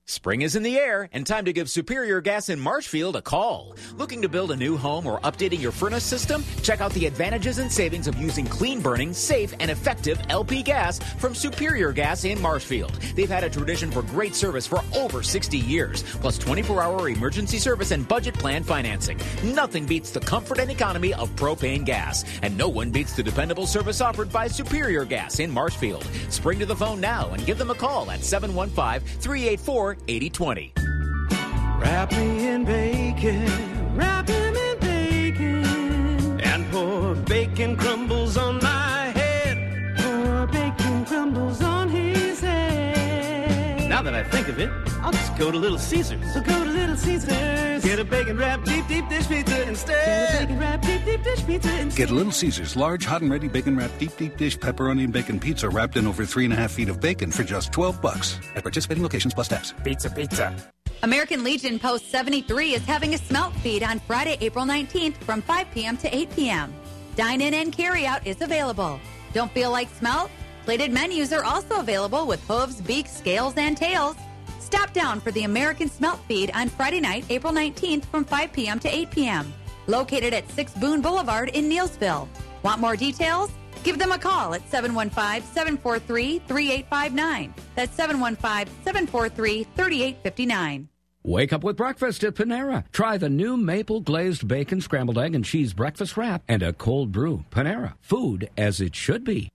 Spring is in the air, and time to give Superior Gas in Marshfield a call. Looking to build a new home or updating your furnace system? Check out the advantages and savings of using clean burning, safe, and effective LP gas from Superior Gas in Marshfield. They've had a tradition for great service for over 60 years, plus 24 hour emergency service and budget plan financing. Nothing beats the comfort and economy of propane gas, and no one beats the dependable service offered by Superior Gas in Marshfield. Spring to the phone now and give them a call at 715 384 8020. Wrap me in bacon, wrap him in bacon, and pour bacon crumbles on that I think of it, I'll just go to Little Caesars. So go to Little Caesars. Get a bacon wrap deep deep dish pizza instead. Get a bacon wrap deep deep dish pizza instead. Get a Little Caesars large, hot and ready bacon wrap deep deep dish pepperoni and bacon pizza wrapped in over three and a half feet of bacon for just twelve bucks at participating locations plus tax. Pizza, pizza. American Legion Post 73 is having a smelt feed on Friday, April 19th from 5 p.m. to 8 p.m. Dine in and carry out is available. Don't feel like smelt? Plated menus are also available with hooves, beaks, scales, and tails. Stop down for the American Smelt Feed on Friday night, April 19th from 5 p.m. to 8 p.m. Located at 6 Boone Boulevard in Neillsville. Want more details? Give them a call at 715 743 3859. That's 715 743 3859. Wake up with breakfast at Panera. Try the new maple glazed bacon, scrambled egg, and cheese breakfast wrap and a cold brew. Panera. Food as it should be.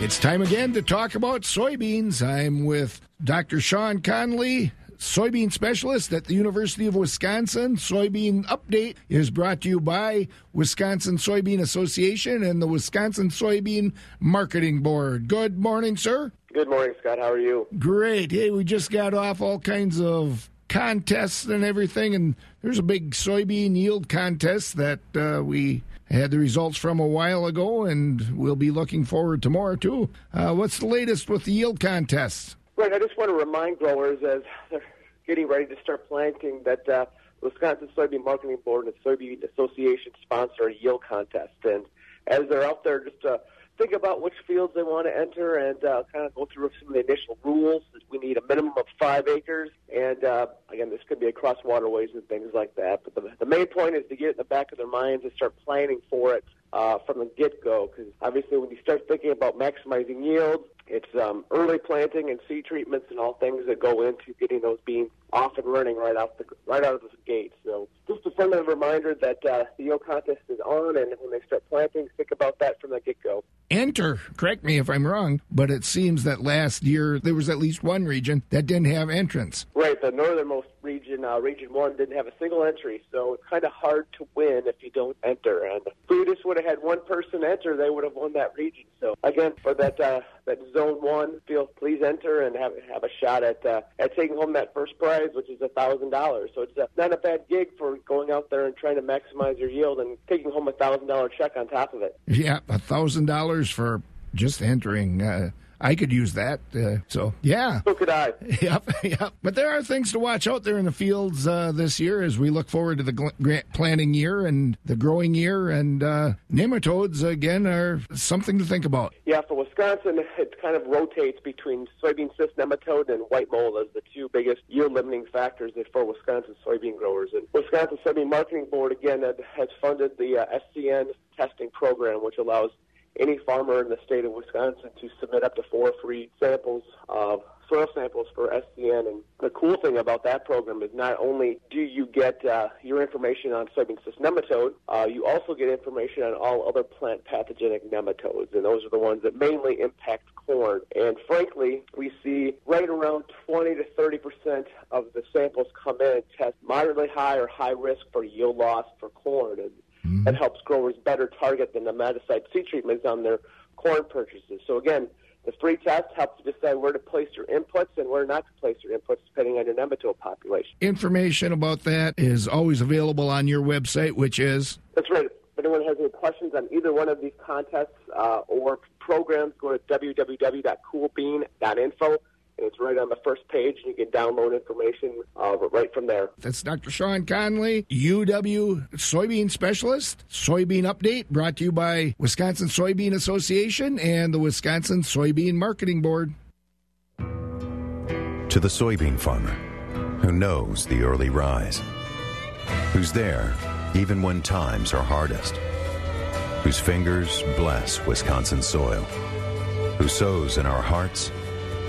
It's time again to talk about soybeans. I'm with Dr. Shawn Conley, soybean specialist at the University of Wisconsin. Soybean Update is brought to you by Wisconsin Soybean Association and the Wisconsin Soybean Marketing Board. Good morning, sir. Good morning, Scott. How are you? Great. Hey, we just got off all kinds of contests and everything, and there's a big soybean yield contest that uh, we had the results from a while ago, and we'll be looking forward to more too. Uh, what's the latest with the yield contests? Right. I just want to remind growers as they're getting ready to start planting that uh, Wisconsin Soybean Marketing Board and the Soybean Association sponsor a yield contest, and as they're out there, just uh, think about which fields they want to enter and uh, kind of go through some of the initial rules. We need a minimum of five acres, and uh, again, this could be across waterways and things like that. But the, the main point is to get in the back of their minds and start planning for it uh, from the get-go. Because obviously, when you start thinking about maximizing yield, it's um, early planting and seed treatments and all things that go into getting those beans off and running right out the right out of the gate. So just a friendly reminder that uh, the yield contest is on, and when they start planting, think about that from the get-go. Enter. Correct me if I'm wrong, but it seems that last year there was at least one region that didn't have entrance. Right, the northernmost region, uh, Region One, didn't have a single entry, so it's kind of hard to win if you don't enter. And if we just would have had one person enter, they would have won that region. So again, for that uh, that Zone One, feel please enter and have have a shot at uh, at taking home that first prize, which is a thousand dollars. So it's uh, not a bad gig for going out there and trying to maximize your yield and taking home a thousand dollar check on top of it. Yeah, a thousand dollars for just entering. Uh, I could use that. Uh, so yeah. So could I. Yep, yep. But there are things to watch out there in the fields uh, this year as we look forward to the gl- planting year and the growing year. And uh, nematodes again are something to think about. Yeah, for Wisconsin, it kind of rotates between soybean cyst nematode and white mold as the two biggest yield limiting factors for Wisconsin soybean growers. And Wisconsin Soybean Marketing Board again has funded the uh, SCN testing program, which allows any farmer in the state of Wisconsin to submit up to four free samples of soil samples for SCN. And the cool thing about that program is not only do you get uh, your information on soybean cyst nematode, uh, you also get information on all other plant pathogenic nematodes, and those are the ones that mainly impact corn. And frankly, we see right around 20 to 30 percent of the samples come in and test moderately high or high risk for yield loss for corn. And Mm-hmm. That helps growers better target the nematicide seed treatments on their corn purchases. So again, the free test helps you decide where to place your inputs and where not to place your inputs depending on your nematode population. Information about that is always available on your website, which is? That's right. If anyone has any questions on either one of these contests uh, or programs, go to www.coolbean.info it's right on the first page, and you can download information uh, right from there. That's Dr. Shawn Conley, UW soybean specialist. Soybean update brought to you by Wisconsin Soybean Association and the Wisconsin Soybean Marketing Board. To the soybean farmer who knows the early rise, who's there even when times are hardest, whose fingers bless Wisconsin soil, who sows in our hearts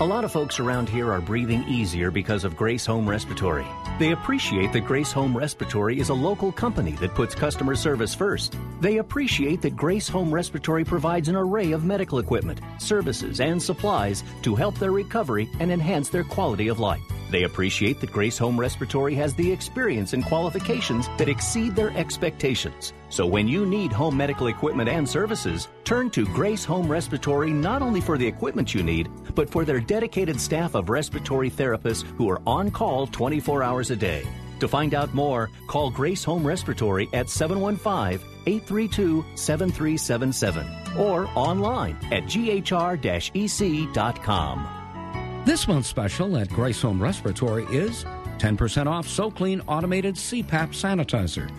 A lot of folks around here are breathing easier because of Grace Home Respiratory. They appreciate that Grace Home Respiratory is a local company that puts customer service first. They appreciate that Grace Home Respiratory provides an array of medical equipment, services, and supplies to help their recovery and enhance their quality of life. They appreciate that Grace Home Respiratory has the experience and qualifications that exceed their expectations. So when you need home medical equipment and services, turn to Grace Home Respiratory not only for the equipment you need, but for their dedicated staff of respiratory therapists who are on call 24 hours a day. To find out more, call Grace Home Respiratory at 715 832 7377 or online at ghr ec.com. This month's special at Grace Home Respiratory is 10% off SoClean Automated CPAP Sanitizer.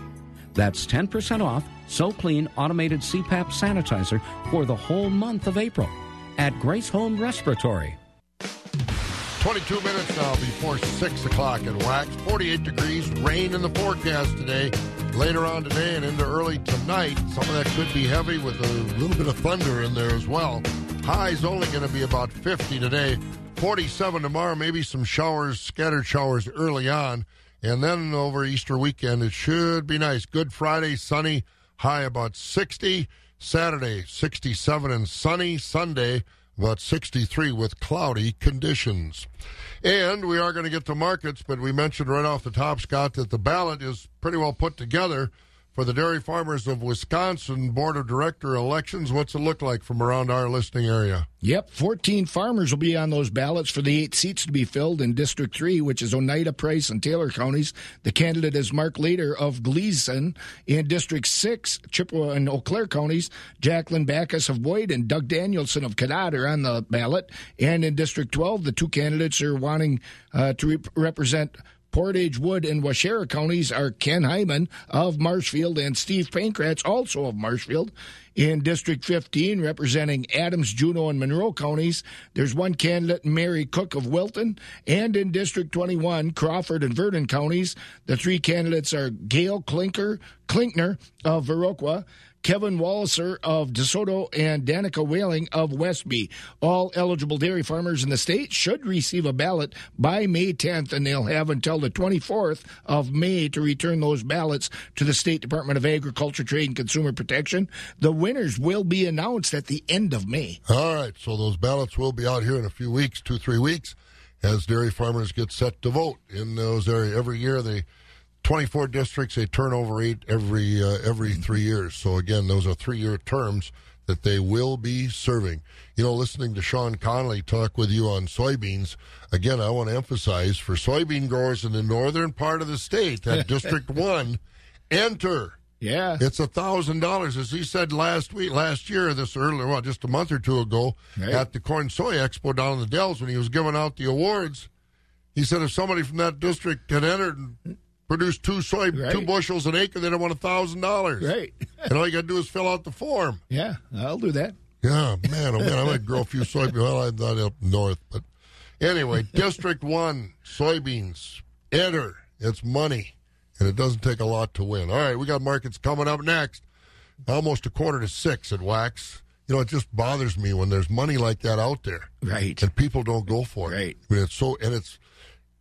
That's 10% off SoClean Automated CPAP Sanitizer for the whole month of April at Grace Home Respiratory. 22 minutes now before 6 o'clock in Wax. 48 degrees, rain in the forecast today. Later on today and into early tonight, some of that could be heavy with a little bit of thunder in there as well. High's only going to be about 50 today. 47 tomorrow, maybe some showers, scattered showers early on. And then over Easter weekend, it should be nice. Good Friday, sunny, high about 60. Saturday, 67 and sunny. Sunday, about 63 with cloudy conditions. And we are going to get to markets, but we mentioned right off the top, Scott, that the ballot is pretty well put together for the Dairy Farmers of Wisconsin Board of Director elections. What's it look like from around our listening area? Yep, 14 farmers will be on those ballots for the eight seats to be filled in District 3, which is Oneida, Price, and Taylor counties. The candidate is Mark Leader of Gleason. In District 6, Chippewa and Eau Claire counties, Jacqueline Backus of Boyd and Doug Danielson of Cadott are on the ballot. And in District 12, the two candidates are wanting uh, to rep- represent Portage, Wood, and Waushara counties are Ken Hyman of Marshfield and Steve Pankratz, also of Marshfield. In District 15, representing Adams, Juneau, and Monroe counties, there's one candidate, Mary Cook of Wilton. And in District 21, Crawford and Vernon counties, the three candidates are Gail Klinker, Klinkner of Viroqua, Kevin Walliser of DeSoto, and Danica Whaling of Westby. All eligible dairy farmers in the state should receive a ballot by May 10th, and they'll have until the 24th of May to return those ballots to the State Department of Agriculture, Trade, and Consumer Protection. The winners will be announced at the end of May. All right, so those ballots will be out here in a few weeks, two, three weeks, as dairy farmers get set to vote in those areas. Every year they 24 districts. They turn over eight every uh, every three years. So again, those are three year terms that they will be serving. You know, listening to Sean Connolly talk with you on soybeans, again, I want to emphasize for soybean growers in the northern part of the state, that District One, enter. Yeah, it's a thousand dollars, as he said last week, last year, this earlier, well, just a month or two ago, Right. at the Corn Soy Expo down in the Dells when he was giving out the awards. He said if somebody from that district had entered and produced two soy, two bushels an acre, they'd have won a thousand dollars. Right. and all you got to do is fill out the form. Yeah, I'll do that. Yeah, man, oh man, I might grow a few soybeans. Well, I'm not up north, but anyway, District One soybeans. Enter. It's money, and it doesn't take a lot to win. All right, we got markets coming up next. Almost a quarter to six at Wax. You know, it just bothers me when there's money like that out there, right? And people don't go for it. Right. I mean, it's so and it's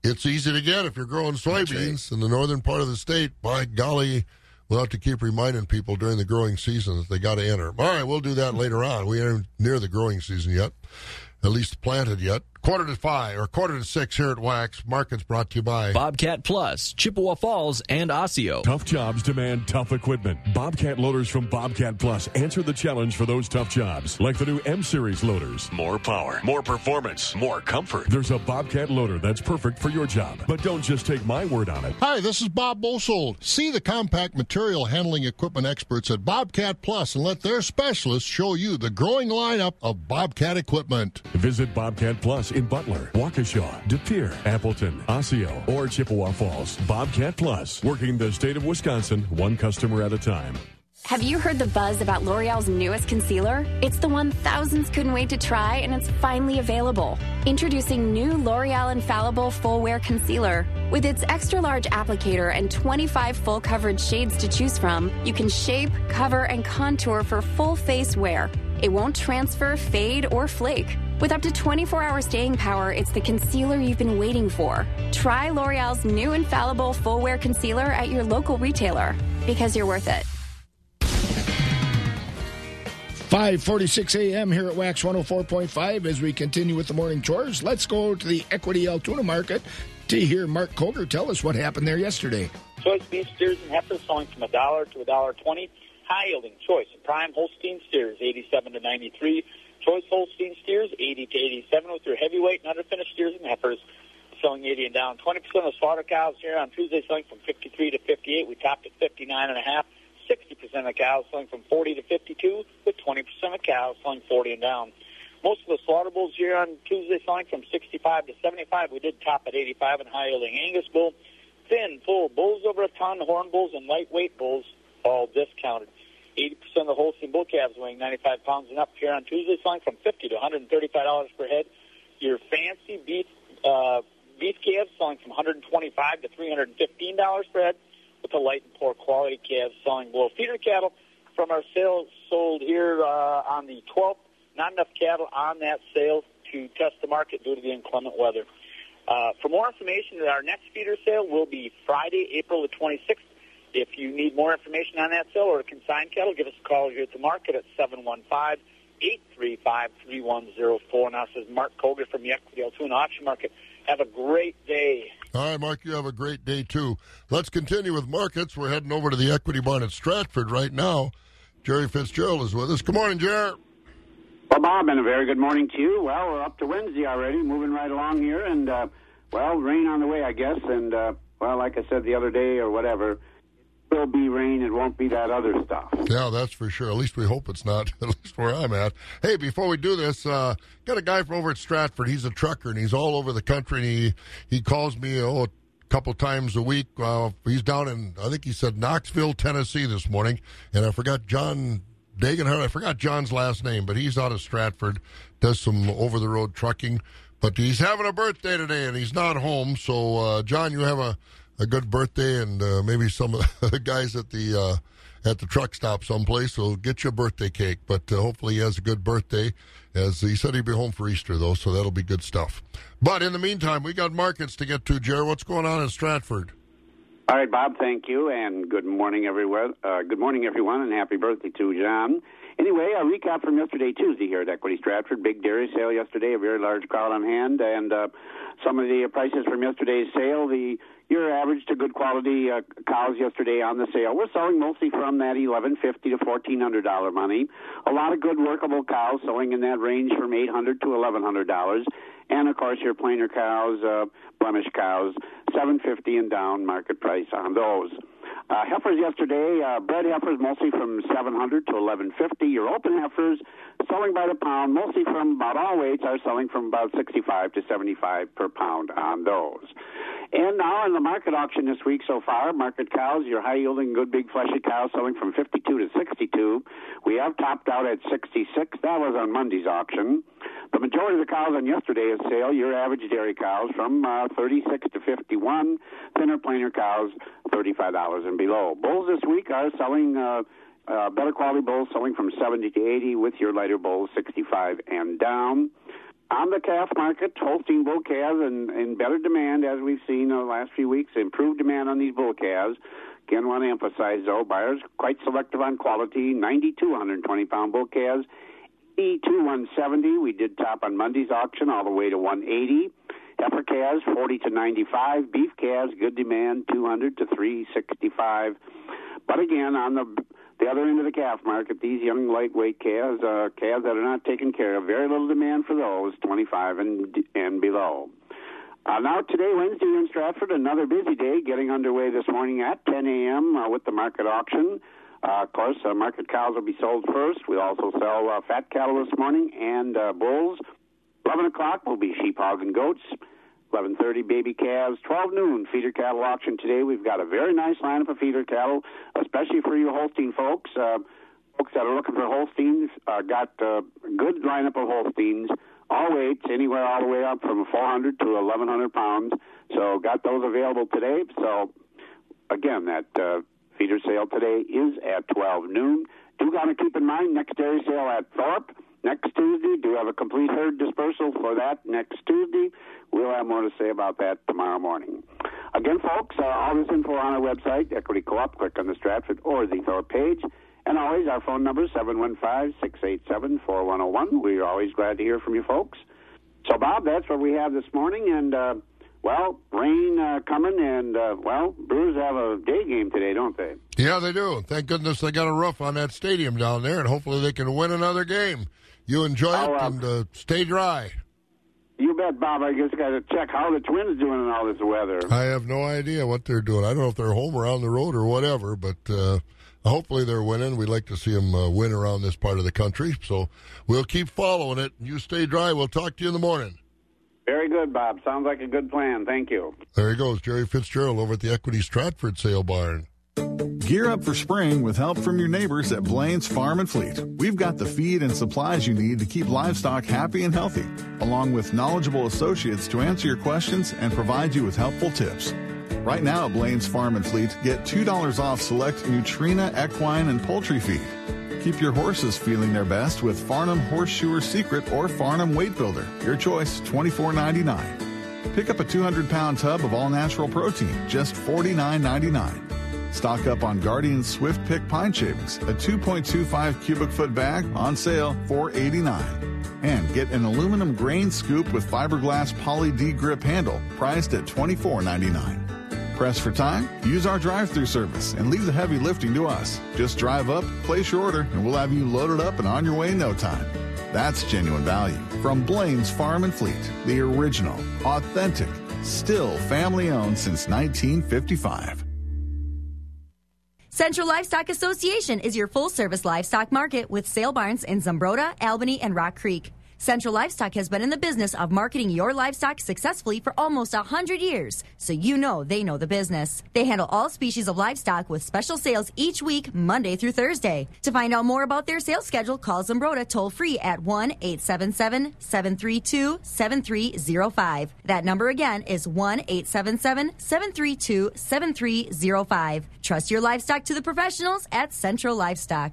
it's easy to get if you're growing soybeans in the northern part of the state. By golly, we'll have to keep reminding people during the growing season that they got to enter. All right, we'll do that later on. We aren't near the growing season yet, at least planted yet. Quarter to five or quarter to six here at Wax. Markets brought to you by Bobcat Plus, Chippewa Falls, and Osseo. Tough jobs demand tough equipment. Bobcat loaders from Bobcat Plus answer the challenge for those tough jobs, like the new M Series loaders. More power, more performance, more comfort. There's a Bobcat loader that's perfect for your job. But don't just take my word on it. Hi, this is Bob Bosold. See the compact material handling equipment experts at Bobcat Plus and let their specialists show you the growing lineup of Bobcat equipment. Visit Bobcat Plus in Butler, Waukesha, De Pere, Appleton, Osseo, or Chippewa Falls. Bobcat Plus, working the state of Wisconsin one customer at a time. Have you heard the buzz about L'Oreal's newest concealer? It's the one thousands couldn't wait to try, and it's finally available. Introducing new L'Oreal Infallible Full Wear Concealer. With its extra large applicator and 25 full coverage shades to choose from, you can shape, cover, and contour for full face wear. It won't transfer, fade, or flake. With up to 24 hour staying power, it's the concealer you've been waiting for. Try L'Oreal's new Infallible Full Wear Concealer at your local retailer because you're worth it. 5:46 a.m. here at Wax 104.5 as we continue with the morning chores. Let's go to the Equity Altoona market to hear Mark Koger tell us what happened there yesterday. Choice beef steers and heifers selling from a dollar to a dollar twenty. High yielding choice and prime Holstein steers eighty-seven to ninety-three. Choice Holstein steers eighty to eighty-seven with your heavyweight and underfinished steers and heifers selling eighty and down. Twenty percent of slaughter cows here on Tuesday selling from fifty-three to fifty-eight. We topped at fifty-nine and a half. Sixty percent of cows selling from forty to fifty-two, with twenty percent of cows selling forty and down. Most of the slaughter bulls here on Tuesday selling from 65 to 75. We did top at 85 in high yielding Angus bull. Thin, full bulls over a ton, horn bulls, and lightweight bulls all discounted. 80% of the Holstein bull calves weighing 95 pounds and up here on Tuesday selling from 50 to 135 dollars per head. Your fancy beef uh, beef calves selling from 125 to 315 dollars per head, with the light and poor quality calves selling below feeder cattle from our sales sold here uh, on the 12th. Not enough cattle on that sale to test the market due to the inclement weather. Uh, for more information, our next feeder sale will be Friday, April the 26th. If you need more information on that sale or a consigned cattle, give us a call here at the market at 715 835 3104. Now, this is Mark Koger from the Equity Altoona Auction Market. Have a great day. All right, Mark, you have a great day too. Let's continue with markets. We're heading over to the Equity Barn at Stratford right now. Jerry Fitzgerald is with us. Good morning, Jerry. Well, Bob, and a very good morning to you. Well, we're up to Wednesday already, moving right along here, and uh, well, rain on the way, I guess. And uh, well, like I said the other day or whatever, it will be rain. It won't be that other stuff. Yeah, that's for sure. At least we hope it's not. At least where I'm at. Hey, before we do this, uh, got a guy from over at Stratford. He's a trucker and he's all over the country. And he he calls me oh a couple times a week. Uh, he's down in I think he said Knoxville, Tennessee this morning, and I forgot John Dagenhart. I forgot John's last name, but he's out of Stratford. Does some over the road trucking. But he's having a birthday today and he's not home. So uh, John, you have a a good birthday, and uh, maybe some of the guys at the uh, at the truck stop someplace will get you a birthday cake. But uh, hopefully, he has a good birthday. As he said, he'd be home for Easter though, so that'll be good stuff. But in the meantime, we got markets to get to. Jerry, what's going on in Stratford? All right, Bob. Thank you, and good morning, everyone. Uh, good morning, everyone, and happy birthday to John. Anyway, a recap from yesterday, Tuesday, here at Equity Stratford. Big dairy sale yesterday, a very large crowd on hand, and uh, some of the prices from yesterday's sale. The your average to good quality uh, cows yesterday on the sale. We're selling mostly from that eleven fifty to fourteen hundred dollar money. A lot of good workable cows selling in that range from eight hundred to eleven hundred dollars, and of course your plainer cows, uh, blemish cows, seven fifty and down market price on those. Uh, heifers yesterday, uh, bred heifers mostly from 700 to 1150. Your open heifers selling by the pound, mostly from about all weights, are selling from about 65 to 75 per pound on those. And now in the market auction this week so far, market cows, your high yielding, good big fleshy cows selling from 52 to 62. We have topped out at 66. That was on Monday's auction. The majority of the cows on yesterday's sale, your average dairy cows, from uh, 36 to 51. Thinner, plainer cows, $35 and below. Bulls this week are selling. Uh, uh, better quality bulls selling from 70 to 80 with your lighter bulls 65 and down. On the calf market, Holstein bull calves in, in better demand as we've seen in the last few weeks. Improved demand on these bull calves. Again, want to emphasize though, buyers quite selective on quality. 90 to 120 pound bull calves. E to 170. We did top on Monday's auction all the way to 180. Heifer calves 40 to 95. Beef calves good demand 200 to 365. But again, on the the other end of the calf market, these young lightweight calves, uh, calves that are not taken care of, very little demand for those, 25 and and below. Uh, now today, Wednesday in Stratford, another busy day, getting underway this morning at 10 a.m. Uh, with the market auction. Uh, of course, uh, market cows will be sold first. We also sell uh, fat cattle this morning and uh, bulls. 11 o'clock will be sheep, hog, and goats. 11:30 baby calves, 12 noon feeder cattle auction today. We've got a very nice lineup of feeder cattle, especially for you Holstein folks. Uh, folks that are looking for Holsteins, uh, got a good lineup of Holsteins, all weights, anywhere all the way up from 400 to 1100 pounds. So got those available today. So again, that uh, feeder sale today is at 12 noon. Do got to keep in mind next dairy sale at Thorpe next Tuesday. Do have a complete herd dispersal for that next Tuesday. We'll have more to say about that tomorrow morning. Again, folks, uh, all this info on our website, Equity Co-op. Click on the Stratford or the Thorpe page. And always, our phone number, is 715-687-4101. We're always glad to hear from you folks. So, Bob, that's what we have this morning. And, uh, well, rain uh, coming, and, uh, well, Brewers have a day game today, don't they? Yeah, they do. Thank goodness they got a roof on that stadium down there, and hopefully they can win another game. You enjoy it uh, and uh, stay dry. You bet, Bob. I just got to check how the Twins doing in all this weather. I have no idea what they're doing. I don't know if they're home or on the road or whatever, but uh, hopefully they're winning. We'd like to see them uh, win around this part of the country. So we'll keep following it. You stay dry. We'll talk to you in the morning. Very good, Bob. Sounds like a good plan. Thank you. There he goes, Jerry Fitzgerald over at the Equity Stratford Sale Barn. Gear up for spring with help from your neighbors at Blain's Farm and Fleet. We've got the feed and supplies you need to keep livestock happy and healthy, along with knowledgeable associates to answer your questions and provide you with helpful tips. Right now at Blain's Farm and Fleet, get $2 off select Nutrena equine and poultry feed. Keep your horses feeling their best with Farnam Horseshoer Secret or Farnam Weight Builder. Your choice, $24.99. Pick up a 200 pound tub of all natural protein, just $49.99. Stock up on Guardian Swift Pick Pine Shavings, a 2.25 cubic foot bag on sale, $4.89. And get an aluminum grain scoop with fiberglass poly D grip handle, priced at $24.99. Press for time? Use our drive through service and leave the heavy lifting to us. Just drive up, place your order, and we'll have you loaded up and on your way in no time. That's genuine value from Blain's Farm and Fleet, the original, authentic, still family owned since 1955. Central Livestock Association is your full service livestock market with sale barns in Zumbrota, Albany, and Rock Creek. Central Livestock has been in the business of marketing your livestock successfully for almost 100 years, so you know they know the business. They handle all species of livestock with special sales each week, Monday through Thursday. To find out more about their sales schedule, call Zumbrota toll free at 1 877 732 7305. That number again is 1 877 732 7305. Trust your livestock to the professionals at Central Livestock.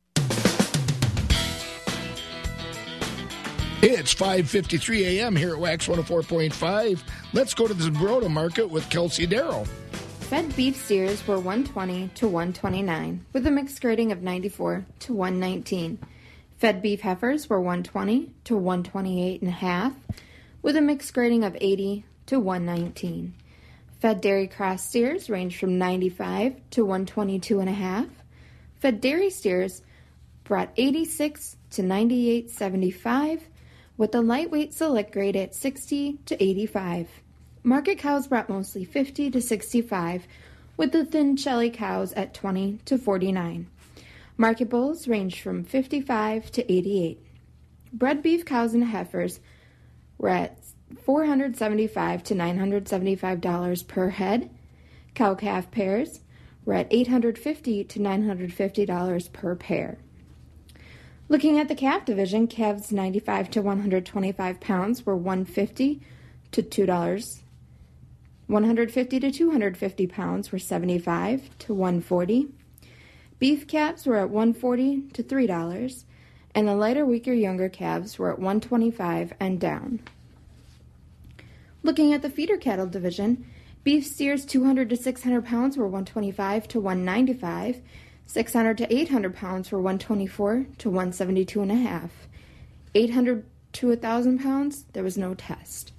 It's 5.53 a.m. here at Wax 104.5. Let's go to the Zumbrota market with Kelsey Darrow. Fed beef steers were 120 to 129 with a mixed grading of 94 to 119. Fed beef heifers were 120 to 128 and a half with a mixed grading of 80 to 119. Fed dairy cross steers ranged from 95 to 122 and a half. Fed dairy steers brought 86 to 98.75 with the lightweight select grade at 60 to 85. Market cows brought mostly 50 to 65, with the thin shelly cows at 20 to 49. Market bulls ranged from 55 to 88. Bred beef cows and heifers were at 475 to 975 dollars per head. Cow calf pairs were at 850 to 950 dollars per pair. Looking at the calf division, calves 95 to 125 pounds were 150 to $2. 150 to 250 pounds were 75 to 140. Beef calves were at 140 to $3, and the lighter, weaker, younger calves were at 125 and down. Looking at the feeder cattle division, beef steers 200 to 600 pounds were 125 to 195 600 to 800 pounds were 124 to 172 and a half. 800 to 1,000 pounds, there was no test.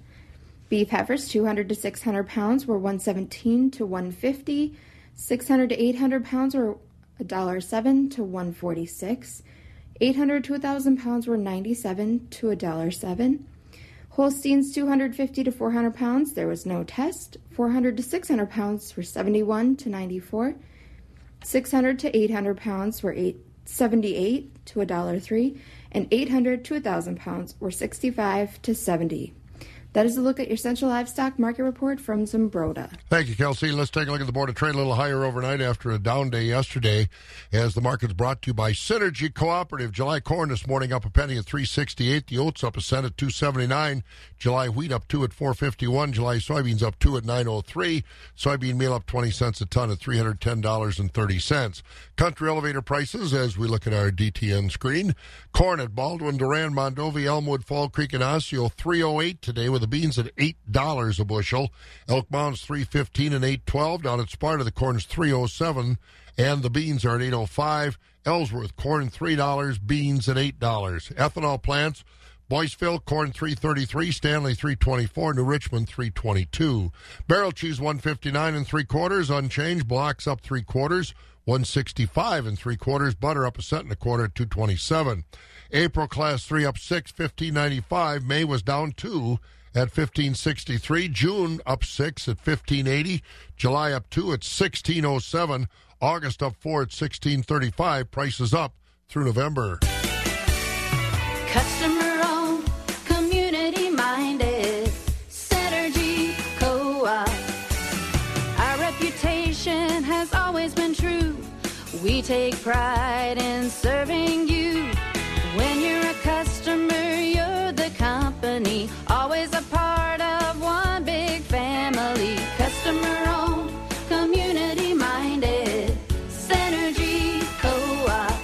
Beef heifers 200 to 600 pounds were 117 to 150. 600 to 800 pounds were $1.07 to 146. 800 to 1,000 pounds were 97 to $1.07. Holsteins 250 to 400 pounds, there was no test. 400 to 600 pounds were 71 to 94. 600 to 800 pounds were 878 to $1.03, and 800 to 1,000 pounds were 65 to 70. That is a look at your Central Livestock Market Report from Zumbrota. Thank you, Kelsey. Let's take a look at the Board of Trade a little higher overnight after a down day yesterday as the market's brought to you by Synergy Cooperative. July corn this morning up a penny at 368. The oats up a cent at 279. July wheat up two at 451. July soybeans up two at 903. Soybean meal up 20 cents a ton at $310.30. Country elevator prices as we look at our DTN screen. Corn at Baldwin, Durand, Mondovi, Elmwood, Fall Creek, and Osseo 308 today with the beans at eight dollars a bushel. Elk Mound's three fifteen and eight twelve. Down at Sparta, the corn's three oh seven, and the beans are at eight oh five. Ellsworth corn three dollars, beans at eight dollars. Ethanol plants. Boyceville, corn 333, Stanley 324, New Richmond 322. Barrel cheese 159 and three quarters, unchanged. Blocks up three quarters, 165 and three quarters. Butter up a cent and a quarter at 227. April class three up six, 1595. May was down two at 1563. June up six at 1580. July up two at 1607. August up four at 1635. Prices up through November. Customer owned, community minded, Synergy Co op. Our reputation has always been true. We take pride in serving you. Company. Always a part of one big family. Customer owned, community minded, Synergy Co op.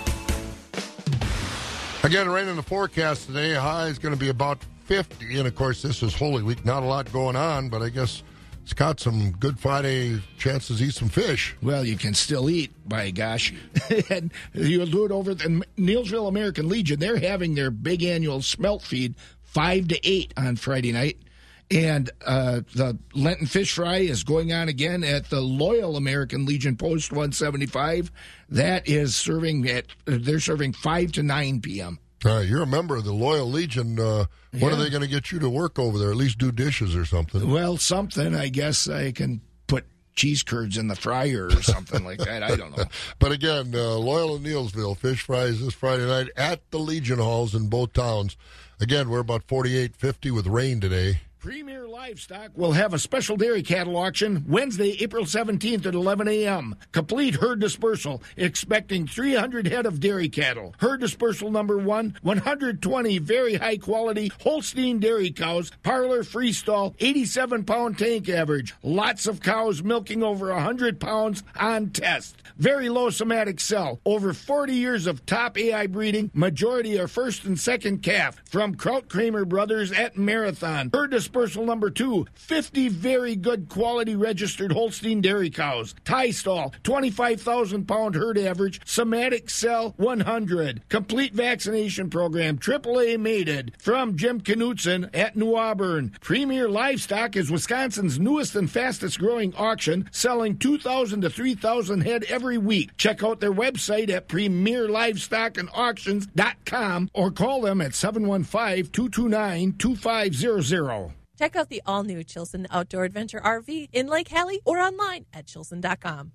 Again, rain in the forecast today. High is going to be about 50. And of course, this is Holy Week. Not a lot going on, but I guess it's got some Good Friday chances to eat some fish. Well, you can still eat, by gosh. and you'll do it over at the Neillsville American Legion. They're having their big annual smelt feed, 5 to 8 on Friday night. And uh, the Lenten fish fry is going on again at the Loyal American Legion Post 175. That is serving at, they're serving 5 to 9 p.m. Uh, you're a member of the Loyal Legion. Uh, When are they going to get you to work over there? At least do dishes or something. Well, something. I guess I can cheese curds in the fryer or something like that. I don't know. But again, uh, Loyal and Neillsville, fish fries this Friday night at the Legion Halls in both towns. Again, we're about 48.50 with rain today. Premier Livestock will have a special dairy cattle auction Wednesday, April 17th at 11 a.m. Complete herd dispersal, expecting 300 head of dairy cattle. Herd dispersal number one 120 very high quality Holstein dairy cows, parlor freestall, 87 pound tank average. Lots of cows milking over 100 pounds on test. Very low somatic cell. Over 40 years of top AI breeding. Majority are first and second calf from Krautkramer Brothers at Marathon. Herd dispersal number two 50 very good quality registered Holstein dairy cows. Tie stall, 25,000 pound herd average. Somatic cell, 100. Complete vaccination program, AAA mated. From Jim Knutson at New Auburn. Premier Livestock is Wisconsin's newest and fastest growing auction, selling 2,000 to 3,000 head every week. Check out their website at premierlivestockandauctions.com or call them at 715 229 2500. Check out the all new Chilson Outdoor Adventure RV in Lake Hallie or online at chilson.com.